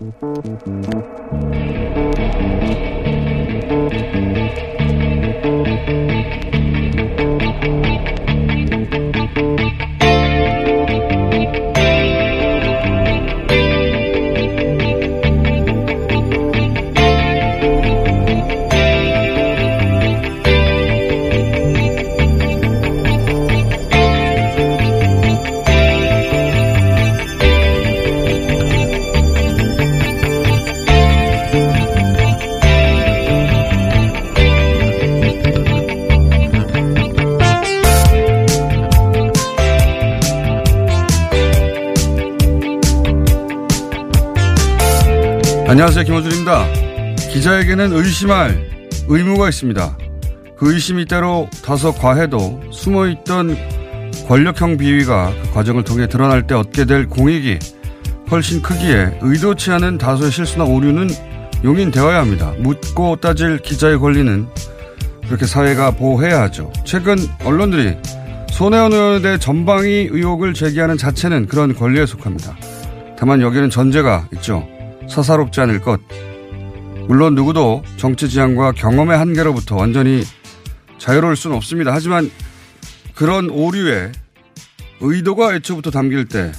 Thank you. 안녕하세요. 김호준입니다. 기자에게는 의심할 의무가 있습니다. 그 의심이 때로 다소 과해도 숨어 있던 권력형 비위가 그 과정을 통해 드러날 때 얻게 될 공익이 훨씬 크기에 의도치 않은 다소의 실수나 오류는 용인되어야 합니다. 묻고 따질 기자의 권리는 그렇게 사회가 보호해야 하죠. 최근 언론들이 손혜원 의원에 대해 전방위 의혹을 제기하는 자체는 그런 권리에 속합니다. 다만 여기는 전제가 있죠. 사사롭지 않을 것. 물론 누구도 정치 지향과 경험의 한계로부터 완전히 자유로울 수는 없습니다. 하지만 그런 오류에 의도가 애초부터 담길 때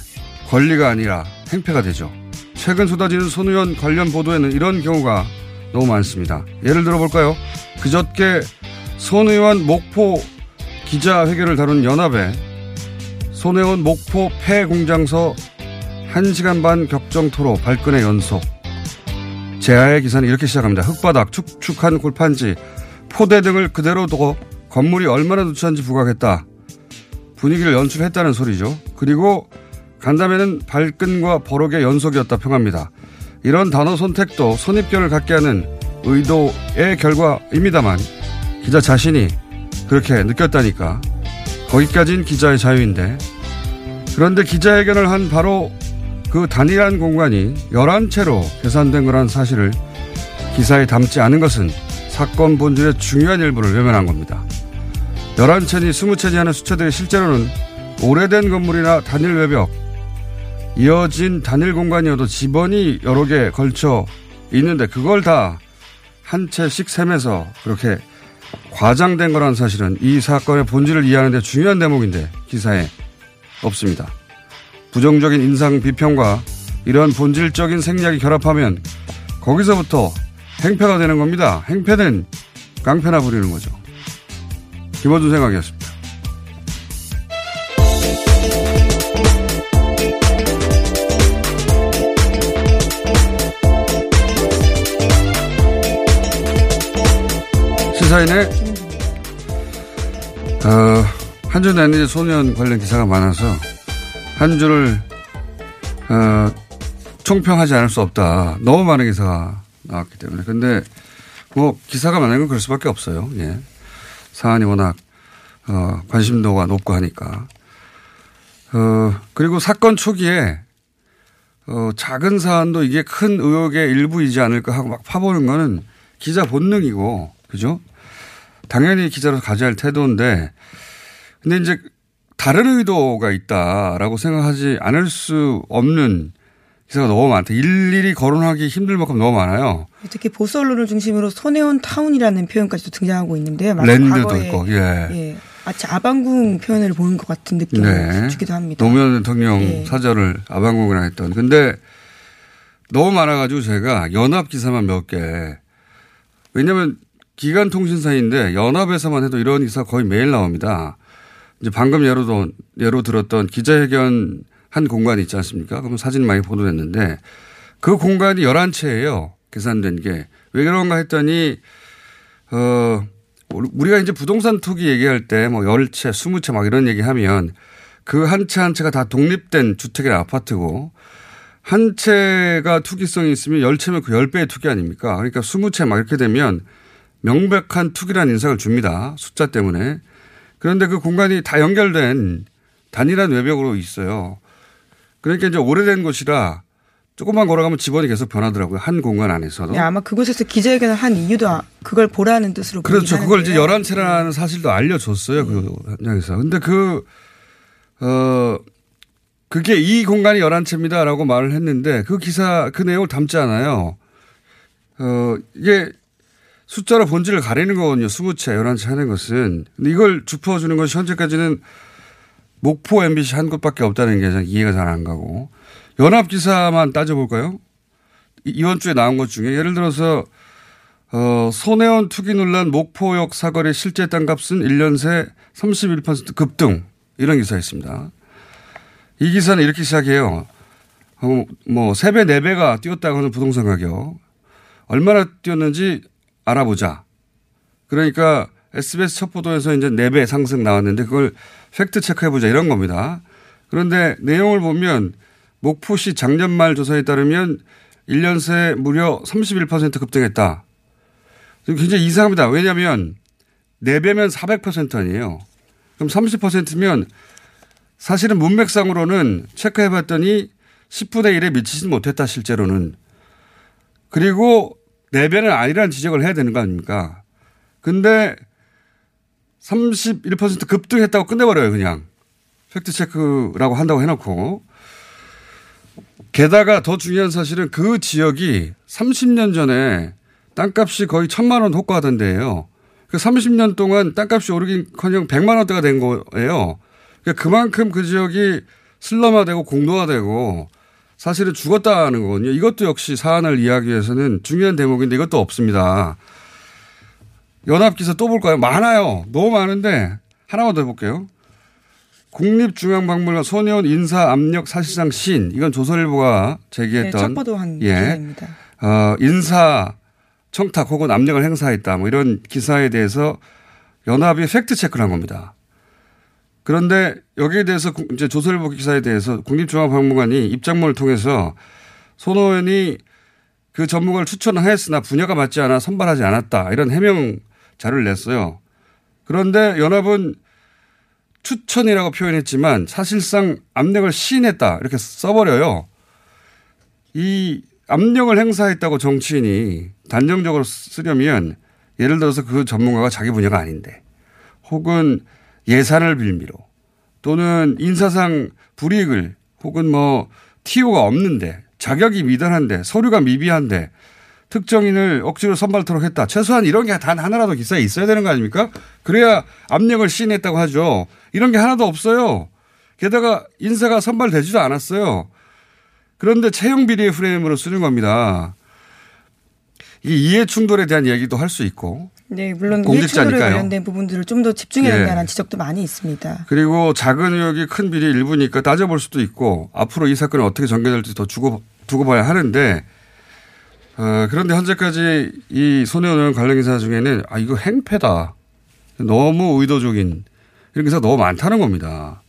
권리가 아니라 행패가 되죠. 최근 쏟아지는 손 의원 관련 보도에는 이런 경우가 너무 많습니다. 예를 들어볼까요? 그저께 손 의원 목포 기자회견을 다룬 연합에 손 의원 목포 폐공장서 1시간 반 격정 토로 발끈의 연속. 제아의 기사는 이렇게 시작합니다. 흙바닥, 축축한 골판지, 포대 등을 그대로 두고 건물이 얼마나 누추한지 부각했다. 분위기를 연출했다는 소리죠. 그리고 간담회는 발끈과 버럭의 연속이었다 평합니다. 이런 단어 선택도 선입견을 갖게 하는 의도의 결과입니다만 기자 자신이 그렇게 느꼈다니까 거기까진 기자의 자유인데 그런데 기자회견을 한 바로 그 단일한 공간이 11채로 계산된 거란 사실을 기사에 담지 않은 것은 사건 본질의 중요한 일부를 외면한 겁니다. 11채니 20채 지하는 수채들이 실제로는 오래된 건물이나 단일 외벽, 이어진 단일 공간이어도 집원이 여러 개 걸쳐 있는데 그걸 다 한 채씩 셈해서 그렇게 과장된 거라는 사실은 이 사건의 본질을 이해하는 데 중요한 대목인데 기사에 없습니다. 부정적인 인상 비평과 이런 본질적인 생략이 결합하면 거기서부터 행패가 되는 겁니다. 행패는 깡패나 부리는 거죠. 김어준 생각이었습니다. 시사인의 어, 한주 내내 소년 관련 기사가 많아서 한 주를 어, 총평하지 않을 수 없다. 너무 많은 기사가 나왔기 때문에. 근데 뭐 기사가 많은 건 그럴 수밖에 없어요. 예. 사안이 워낙 어, 관심도가 높고 하니까. 어, 그리고 사건 초기에 어, 작은 사안도 이게 큰 의혹의 일부이지 않을까 하고 막 파보는 거는 기자 본능이고, 그죠? 당연히 기자로 가져야 할 태도인데, 근데 이제 다른 의도가 있다라고 생각하지 않을 수 없는 기사가 너무 많다. 일일이 거론하기 힘들 만큼 너무 많아요. 특히 보수 언론을 중심으로 손해원 타운이라는 표현까지도 등장하고 있는데 랜드도 있고, 예. 예. 마치 아방궁 표현을 보는 것 같은 느낌을 네. 주기도 합니다. 노무현 대통령 예. 사절을 아방궁이라 했던. 근데 너무 많아가지고 제가 연합 기사만 몇 개. 왜냐면 기간 통신사인데 연합에서만 해도 이런 기사 거의 매일 나옵니다. 이제 방금 예로 도 예로 들었던 기자회견 한 공간이 있지 않습니까? 그럼 사진 많이 보도됐는데 그 공간이 11채예요. 계산된 게. 왜 그런가 했더니 어 우리가 이제 부동산 투기 얘기할 때 뭐 10채, 20채 막 이런 얘기 하면 그 한 채 한 채가 다 독립된 주택이나 아파트고 한 채가 투기성이 있으면 10채면 그 10배의 투기 아닙니까? 그러니까 20채 막 이렇게 되면 명백한 투기라는 인상을 줍니다. 숫자 때문에. 그런데 그 공간이 다 연결된 단일한 외벽으로 있어요. 그러니까 이제 오래된 곳이라 조금만 걸어가면 지번이 계속 변하더라고요. 한 공간 안에서도. 네, 아마 그곳에서 기자회견을 한 이유도 아- 그걸 보라는 뜻으로 그렇죠. 그걸 이제 하는데요. 11채라는 사실도 알려줬어요. 그 현장에서. 근데 그, 어, 그게 이 공간이 11채입니다라고 말을 했는데 그 기사, 그 내용을 담지 않아요. 어, 이게 숫자로 본질을 가리는 거거든요. 20채, 11채 하는 것은. 근데 이걸 짚어주는 것이 현재까지는 목포 MBC 한 곳밖에 없다는 게 이해가 잘 안 가고. 연합 기사만 따져볼까요? 이- 이번 주에 나온 것 중에 예를 들어서 어, 손해원 투기 논란 목포역 사거리 실제 땅값은 1년 새 31% 급등 이런 기사 있습니다. 이 기사는 이렇게 시작해요. 어, 뭐 3배, 4배가 뛰었다고 하는 부동산 가격. 얼마나 뛰었는지 알아보자. 그러니까 SBS 첫 보도에서 이제 4배 상승 나왔는데 그걸 팩트 체크해보자 이런 겁니다. 그런데 내용을 보면 목포시 작년 말 조사에 따르면 1년 새 무려 31% 급등했다. 굉장히 이상합니다. 왜냐하면 4배면 400% 아니에요. 그럼 30%면 사실은 문맥상으로는 체크해 봤더니 10분의 1에 미치지 못했다 실제로는. 그리고 4배는 아니라는 지적을 해야 되는 거 아닙니까? 근데 31% 급등했다고 끝내버려요 그냥. 팩트체크라고 한다고 해놓고. 게다가 더 중요한 사실은 그 지역이 30년 전에 땅값이 거의 천만 원 호가하던 데예요. 그 30년 동안 땅값이 오르긴 커녕 100만 원대가 된 거예요. 그러니까 그만큼 그 지역이 슬럼화되고 공노화되고 사실은 죽었다는 거거든요. 이것도 역시 사안을 이해하기 위해서는 중요한 대목인데 이것도 없습니다. 연합 기사 또 볼까요? 많아요. 너무 많은데 하나만 더 해볼게요. 국립중앙박물관 소년 인사 압력 사실상 신 이건 조선일보가 네, 제기했던 첫 보도한 예. 기사입니다. 어, 인사 청탁 혹은 압력을 행사했다. 뭐 이런 기사에 대해서 연합이 팩트 체크를 한 겁니다. 그런데 여기에 대해서 구- 이제 조선일보 기사에 대해서 국립중앙박물관이 입장문을 통해서 손 의원이 그 전문가를 추천하였으나 분야가 맞지 않아 선발하지 않았다. 이런 해명 자료를 냈어요. 그런데 연합은 추천이라고 표현했지만 사실상 압력을 시인했다. 이렇게 써버려요. 이 압력을 행사했다고 정치인이 단정적으로 쓰려면 예를 들어서 그 전문가가 자기 분야가 아닌데 혹은 예산을 빌미로 또는 인사상 불이익을 혹은 뭐 TO가 없는데 자격이 미달한데 서류가 미비한데 특정인을 억지로 선발토록 했다. 최소한 이런 게 단 하나라도 기사에 있어야 되는 거 아닙니까? 그래야 압력을 시인했다고 하죠. 이런 게 하나도 없어요. 게다가 인사가 선발되지도 않았어요. 그런데 채용 비리의 프레임으로 쓰는 겁니다. 이 이해 충돌에 대한 얘기도 할 수 있고 네, 물론 공직자니까요. 관련된 부분들을 좀 더 집중해야 예. 된다는 지적도 많이 있습니다. 그리고 작은 의혹이 큰 비리 일부니까 따져볼 수도 있고 앞으로 이 사건이 어떻게 전개될지 더 두고, 두고 봐야 하는데 어, 그런데 현재까지 이 손혜원 의원 관련 기사 중에는 아 이거 행패다. 너무 의도적인 이런 기사가 너무 많다는 겁니다.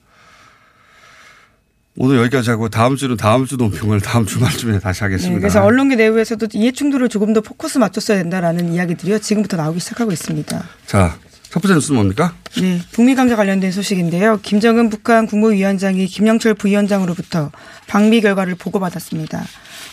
오늘 여기까지 하고 다음 주는 다음 주 논평을 다음 주말쯤에 다시 네, 하겠습니다. 그래서 언론계 내부에서도 이해충돌을 조금 더 포커스 맞췄어야 된다라는 이야기들이요. 지금부터 나오기 시작하고 있습니다. 자, 첫 번째 뉴스는 뭡니까? 네, 북미 관계 관련된 소식인데요. 김정은 북한 국무위원장이 김영철 부위원장으로부터 방미 결과를 보고받았습니다.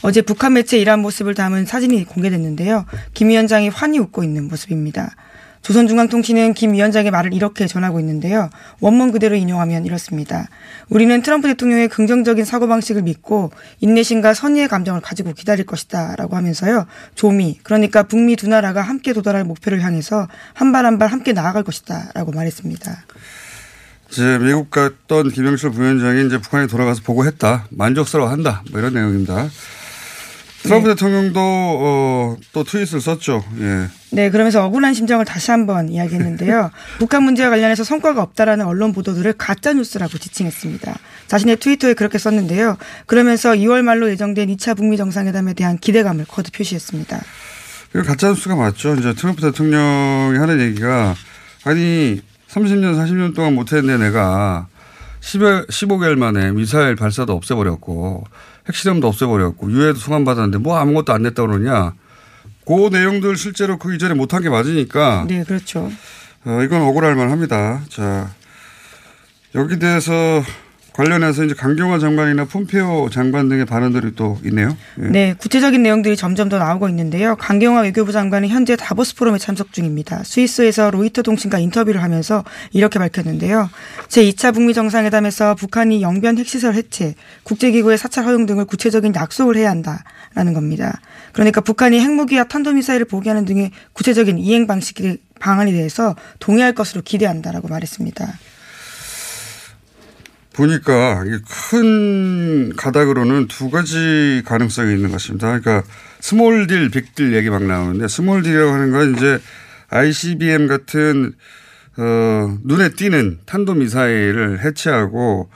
어제 북한 매체 일한 모습을 담은 사진이 공개됐는데요. 김 위원장이 환히 웃고 있는 모습입니다. 조선중앙통신은 김 위원장의 말을 이렇게 전하고 있는데요. 원문 그대로 인용하면 이렇습니다. 우리는 트럼프 대통령의 긍정적인 사고방식을 믿고 인내심과 선의의 감정을 가지고 기다릴 것이다. 라고 하면서요. 조미, 그러니까 북미 두 나라가 함께 도달할 목표를 향해서 한 발 한 발 함께 나아갈 것이다. 라고 말했습니다. 이제 미국 갔던 김영철 부위원장이 이제 북한에 돌아가서 보고했다. 만족스러워한다. 뭐 이런 내용입니다. 트럼프 대통령도 어, 또 트윗을 썼죠. 예. 네, 그러면서 억울한 심정을 다시 한번 이야기했는데요. 북한 문제와 관련해서 성과가 없다라는 언론 보도들을 가짜 뉴스라고 지칭했습니다. 자신의 트위터에 그렇게 썼는데요. 그러면서 2월 말로 예정된 2차 북미 정상회담에 대한 기대감을 거듭 표시했습니다. 가짜 뉴스가 맞죠. 이제 트럼프 대통령이 하는 얘기가 아니 30년 40년 동안 못했는데 내가 10여, 15개월 만에 미사일 발사도 없애버렸고 핵실험도 없애버렸고 유해도 소환받았는데 뭐 아무것도 안 냈다 그러냐. 그 내용들 실제로 그 이전에 못한 게 맞으니까 네, 그렇죠. 어, 이건 억울할 만합니다. 자 여기 대해서 관련해서 이제 강경화 장관이나 폼페오 장관 등의 발언들이 또 있네요. 예. 네, 구체적인 내용들이 점점 더 나오고 있는데요. 강경화 외교부 장관은 현재 다보스 포럼에 참석 중입니다. 스위스에서 로이터 통신과 인터뷰를 하면서 이렇게 밝혔는데요. 제2차 북미 정상회담에서 북한이 영변 핵시설 해체, 국제기구의 사찰 허용 등을 구체적인 약속을 해야 한다라는 겁니다. 그러니까 북한이 핵무기와 탄도미사일을 포기하는 등의 구체적인 이행 방식의 방안에 대해서 동의할 것으로 기대한다라고 말했습니다. 보니까 큰 가닥으로는 두 가지 가능성이 있는 것입니다. 그러니까 small deal, 빅딜 얘기 막 나오는데 small deal이라고 하는 건 이제 ICBM 같은 어, 눈에 띄는 탄도 미사일을 해체하고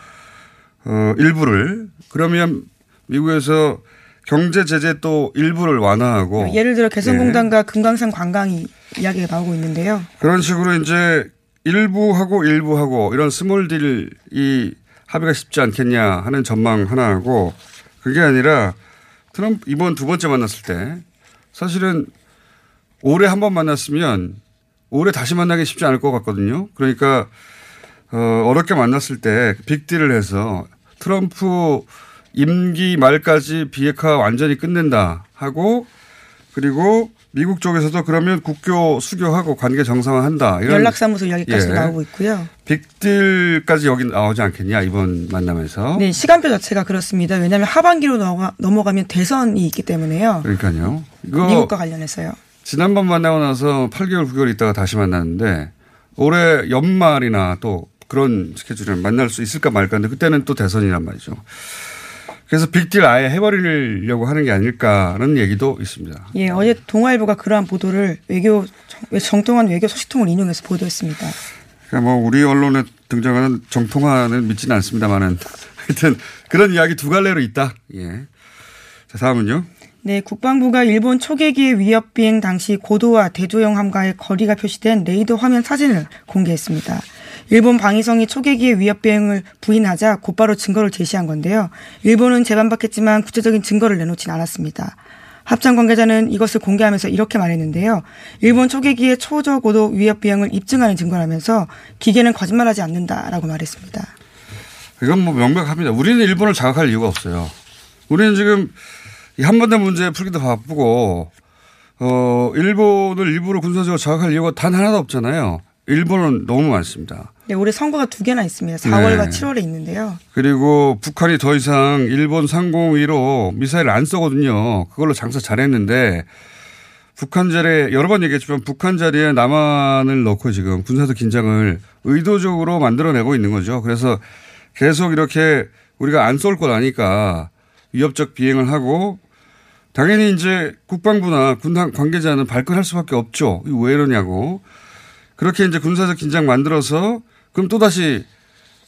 어, 일부를 그러면 미국에서 경제 제재 또 일부를 완화하고 예를 들어 개성공단과 금강산 관광이 이야기가 나오고 있는데요. 그런 식으로 이제 일부하고 일부하고 이런 small deal이 합의가 쉽지 않겠냐 하는 전망 하나하고 그게 아니라 트럼프 이번 두 번째 만났을 때 사실은 올해 한 번 만났으면 올해 다시 만나기 쉽지 않을 것 같거든요. 그러니까 어, 어렵게 만났을 때 빅딜을 해서 트럼프 임기 말까지 비핵화 완전히 끝낸다 하고 그리고 미국 쪽에서도 그러면 국교 수교하고 관계 정상화한다. 이런 연락사무소 이야기까지 예. 나오고 있고요. 빅딜까지 여기 나오지 않겠냐 이번 만남에서. 네, 시간표 자체가 그렇습니다. 왜냐하면 하반기로 넘어가, 넘어가면 대선이 있기 때문에요. 그러니까요. 이거 미국과 관련해서요. 지난번 만나고 나서 8개월 9개월 있다가 다시 만났는데 올해 연말이나 또 그런 스케줄에 만날 수 있을까 말까 하는데 그때는 또 대선이란 말이죠. 그래서 빅딜 아예 해버리려고 하는 게 아닐까라는 얘기도 있습니다. 예, 어제 동아일보가 그러한 보도를 외교 정- 정통한 외교 소식통을 인용해서 보도했습니다. 그러니까 뭐 우리 언론에 등장하는 정통화는 믿지는 않습니다만은 하여튼 그런 이야기 두 갈래로 있다. 예. 자 다음은요. 네, 국방부가 일본 초계기의 위협 비행 당시 고도와 대조영 함과의 거리가 표시된 레이더 화면 사진을 공개했습니다. 일본 방위성이 초계기의 위협 비행을 부인하자 곧바로 증거를 제시한 건데요. 일본은 재반박했지만 구체적인 증거를 내놓진 않았습니다. 합참 관계자는 이것을 공개하면서 이렇게 말했는데요. 일본 초계기의 초저고도 위협 비행을 입증하는 증거라면서 기계는 거짓말하지 않는다라고 말했습니다. 이건 뭐 명백합니다. 우리는 일본을 자극할 이유가 없어요. 우리는 지금 이 한반도 문제 풀기도 바쁘고, 어, 일본을 일부러 군사적으로 자극할 이유가 단 하나도 없잖아요. 일본은 너무 많습니다. 네, 올해 선거가 두 개나 있습니다. 4월과 네. 7월에 있는데요. 그리고 북한이 더 이상 일본 상공위로 미사일을 안 쏘거든요. 그걸로 장사 잘했는데 북한 자리에 여러 번 얘기했지만 북한 자리에 남한을 넣고 지금 군사적 긴장을 의도적으로 만들어내고 있는 거죠. 그래서 계속 이렇게 우리가 안 쏠 걸 아니까 위협적 비행을 하고 당연히 이제 국방부나 군 관계자는 발끈할 수밖에 없죠. 왜 이러냐고. 그렇게 이제 군사적 긴장 만들어서 그럼 또다시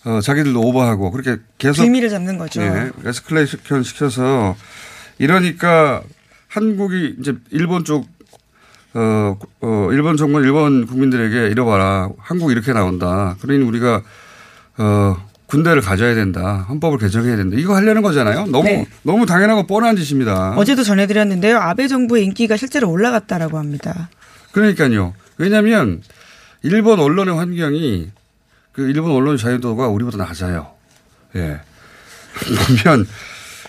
어, 자기들도 오버하고 그렇게 계속 빌미를 잡는 거죠. 예, 에스컬레이션 시켜서 이러니까 한국이 이제 일본 쪽 어, 어, 일본 정권, 일본 국민들에게 이러봐라. 한국 이렇게 나온다. 그러니 우리가, 어, 군대를 가져야 된다. 헌법을 개정해야 된다. 이거 하려는 거잖아요. 너무, 네. 너무 당연하고 뻔한 짓입니다. 어제도 전해드렸는데요. 아베 정부의 인기가 실제로 올라갔다라고 합니다. 그러니까요. 왜냐하면 일본 언론의 환경이 그 일본 언론 자유도가 우리보다 낮아요. 예. 보면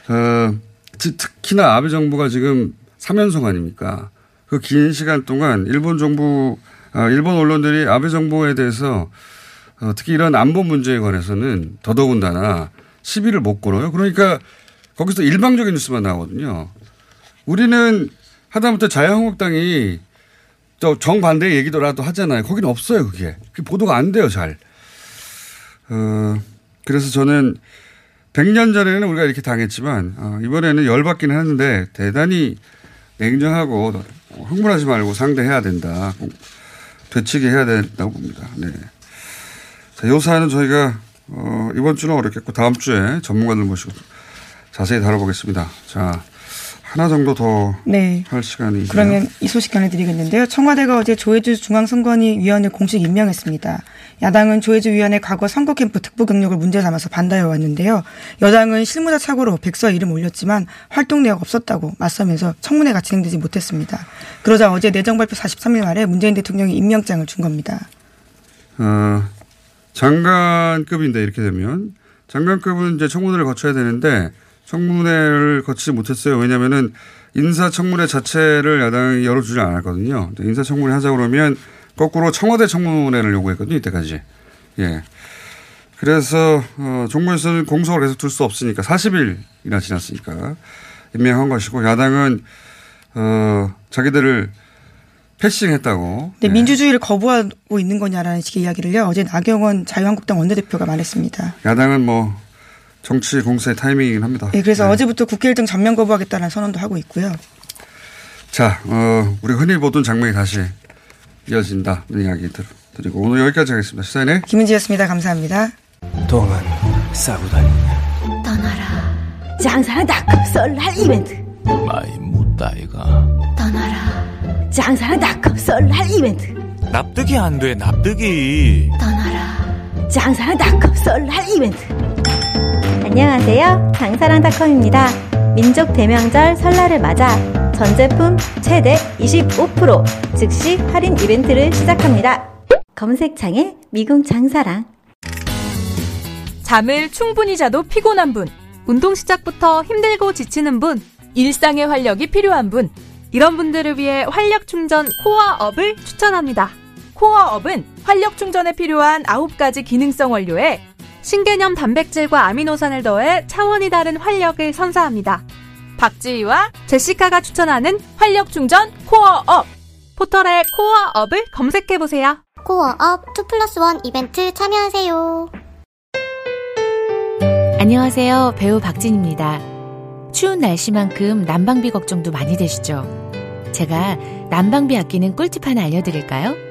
어, 특- 특히나 아베 정부가 지금 3연속 아닙니까? 그 긴 시간 동안 일본 정부, 아, 일본 언론들이 아베 정부에 대해서 어, 특히 이런 안보 문제에 관해서는 더더군다나 시비를 못 걸어요. 그러니까 거기서 일방적인 뉴스만 나오거든요. 우리는 하다못해 자유한국당이 저 정반대 얘기더라도 하잖아요. 거기는 없어요, 그게. 그게 보도가 안 돼요, 잘. 어, 그래서 저는 100년 전에는 우리가 이렇게 당했지만 어, 이번에는 열받기는 하는데 대단히 냉정하고 흥분하지 말고 상대해야 된다. 되치게 해야 된다고 봅니다. 네. 자, 요 사안은 저희가 어, 이번 주는 어렵겠고 다음 주에 전문가들 모시고 자세히 다뤄보겠습니다. 자, 하나 정도 더할 네. 시간이 그러면 이 소식 전해드리겠는데요. 청와대가 어제 조혜주 중앙선관위 위원을 공식 임명했습니다. 야당은 조혜주 위원의 과거 선거 캠프 특보 경력을 문제 삼아서 반대해 왔는데요. 여당은 실무자 착오로 백서에 이름 올렸지만 활동 내역 없었다고 맞서면서 청문회가 진행되지 못했습니다. 그러자 어제 내정 발표 43일 말에 문재인 대통령이 임명장을 준 겁니다. 어, 장관급인데 이렇게 되면 장관급은 이제 청문회를 거쳐야 되는데 청문회를 거치지 못했어요. 왜냐하면은 인사청문회 자체를 야당이 열어주지 않았거든요. 인사청문회 하자 그러면 거꾸로 청와대 청문회를 요구했거든요. 이때까지. 예. 그래서 어, 정부에서는 공석을 계속 둘 수 없으니까 40일이나 지났으니까 임명한 것이고 야당은 어, 자기들을 패싱했다고. 근데 예. 민주주의를 거부하고 있는 거냐라는 식의 이야기를요. 어제 나경원 자유한국당 원내대표가 말했습니다. 야당은 뭐 정치 공세의 타이밍이긴 합니다. 네, 그래서 네. 어제부터 국회 일정 전면 거부하겠다는 선언도 하고 있고요. 자, 어, 우리 흔히 보던 장면이 다시 이어진다 는 이야기 들- 드리고 오늘 여기까지 하겠습니다. 시사인의 김은지였습니다. 감사합니다. 똥은 싸고 다닌다. 떠나라. 장사랑 닷컴 설날 이벤트. 마이 묵었다 아이가 떠나라. 장사랑 닷컴 설날 이벤트. 납득이 안 돼, 납득이. 떠나라. 장사랑 닷컴 설날 이벤트. 안녕하세요. 장사랑닷컴입니다. 민족 대명절 설날을 맞아 전 제품 최대 25% 즉시 할인 이벤트를 시작합니다. 검색창에 미궁 장사랑. 잠을 충분히 자도 피곤한 분, 운동 시작부터 힘들고 지치는 분, 일상의 활력이 필요한 분, 이런 분들을 위해 활력 충전 코어업을 추천합니다. 코어업은 활력 충전에 필요한 9가지 기능성 원료에 신개념 단백질과 아미노산을 더해 차원이 다른 활력을 선사합니다. 박지희와 제시카가 추천하는 활력 충전 코어업. 포털에 코어업을 검색해보세요. 코어업 2 플러스 1 이벤트 참여하세요. 안녕하세요. 배우 박진입니다. 추운 날씨만큼 난방비 걱정도 많이 되시죠? 제가 난방비 아끼는 꿀팁 하나 알려드릴까요?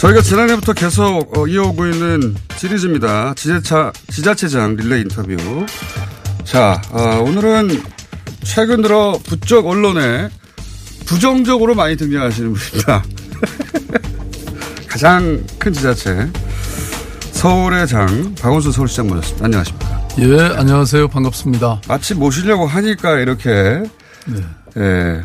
저희가 지난해부터 계속 어, 이어오고 있는 시리즈입니다. 지자차, 지자체장 릴레이 인터뷰. 자, 어, 오늘은 최근 들어 부쩍 언론에 부정적으로 많이 등장하시는 분입니다. 가장 큰 지자체 서울의 장 박원순 서울시장 모셨습니다. 안녕하십니까? 예, 안녕하세요. 반갑습니다. 마치 모시려고 하니까 이렇게 네. 예,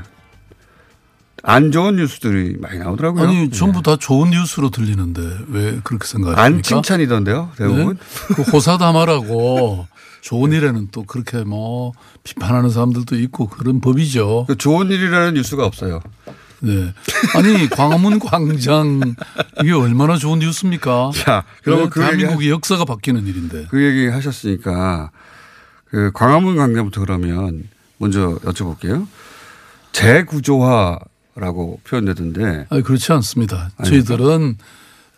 안 좋은 뉴스들이 많이 나오더라고요. 아니, 전부 다 좋은 뉴스로 들리는데 왜 그렇게 생각하십니까? 안 칭찬이던데요, 대부분. 네? 그 호사다마라고 좋은 일에는 또 그렇게 뭐 비판하는 사람들도 있고 그런 법이죠. 그 좋은 일이라는 뉴스가 없어요. 네. 아니, 광화문 광장 이게 얼마나 좋은 뉴스입니까? 자, 그러면 네, 그 대한민국의 역사가 바뀌는 일인데. 그 얘기 하셨으니까 그 광화문 광장부터 그러면 먼저 여쭤볼게요. 재구조화 라고 표현되던데. 아니, 그렇지 않습니다. 아닙니까? 저희들은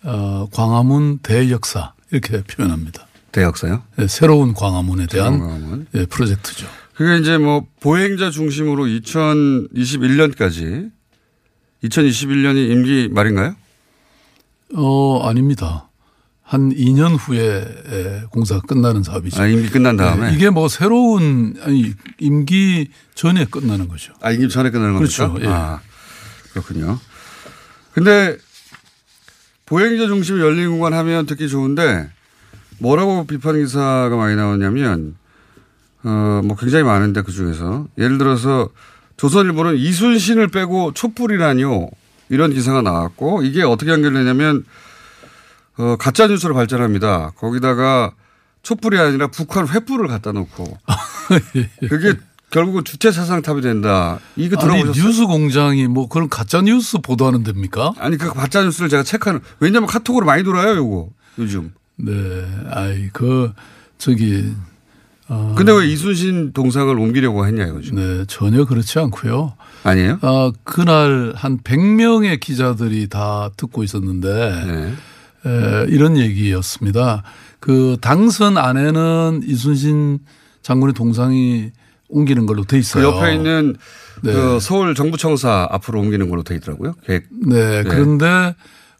어, 광화문 대역사 이렇게 표현합니다. 대역사요? 네, 새로운 광화문에 대한 새로운 광화문. 예, 프로젝트죠. 그게 이제 뭐 보행자 중심으로 2021년까지 2021년이 임기 말인가요? 어, 아닙니다. 한 2년 후에 공사가 끝나는 사업이죠. 아, 임기 끝난 다음에? 네, 이게 뭐 새로운, 아니, 임기 전에 끝나는 거죠. 아, 임기 전에 끝나는 그렇죠. 겁니까? 예. 아, 그렇군요. 근데 보행자 중심 열린 공간 하면 듣기 좋은데 뭐라고 비판 기사가 많이 나왔냐면 어, 뭐 굉장히 많은데 그 중에서 예를 들어서 조선일보는 이순신을 빼고 촛불이라뇨 이런 기사가 나왔고 이게 어떻게 연결되냐면 어, 가짜 뉴스로 발전합니다. 거기다가 촛불이 아니라 북한 횃불을 갖다 놓고 그게 결국은 주체 사상 탑이 된다. 이거 들어보셨어요? 뉴스 공장이 뭐 그런 가짜 뉴스 보도하는 데입니까? 아니 그 가짜 뉴스를 제가 체크하는 왜냐면 카톡으로 많이 돌아요 요거 요즘. 네, 아이 그 저기 어, 근데 왜 이순신 동상을 옮기려고 했냐 이거죠. 네, 전혀 그렇지 않고요. 아니에요? 어, 그날 한 100명의 기자들이 다 듣고 있었는데 네. 에, 이런 얘기였습니다. 그 당선 안에는 이순신 장군의 동상이 옮기는 걸로 돼그 있어요. 옆에 있는 네. 그 서울 정부청사 앞으로 옮기는 걸로 돼 있더라고요. 계획. 네, 그런데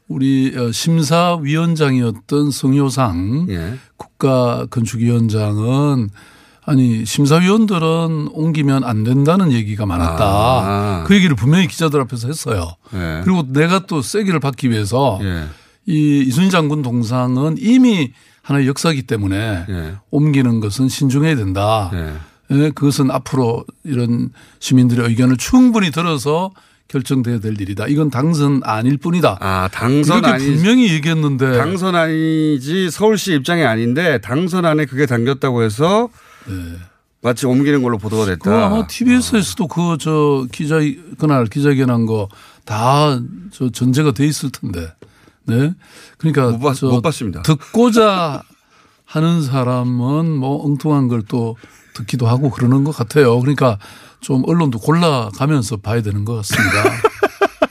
우리 어, 심사위원장이었던 성효상 예. 국가건축위원장은 아니 심사위원들은 옮기면 안 된다는 얘기가 많았다. 아. 그 얘기를 분명히 기자들 앞에서 했어요. 예. 그리고 내가 또 세기를 받기 위해서 예. 이 이순신 장군 동상은 이미 하나의 역사이기 때문에 예. 옮기는 것은 신중해야 된다. 그것은 앞으로 이런 시민들의 의견을 충분히 들어서 결정돼야 될 일이다. 이건 당선 아닐 뿐이다. 아, 당선 이렇게 아니 분명히 얘기했는데 당선 아니지 서울시 입장이 아닌데 당선 안에 그게 담겼다고 해서 마치 옮기는 걸로 보도가 됐다. 네. 아마 TBS에서도 그저 기자 그날 기자회견한 거 다 저 전제가 돼 있을 텐데. 네. 그러니까 못, 봤, 저못 봤습니다. 듣고자 하는 사람은 뭐 엉뚱한 걸또 듣기도 하고 그러는 것 같아요. 그러니까 좀 언론도 골라가면서 봐야 되는 것 같습니다.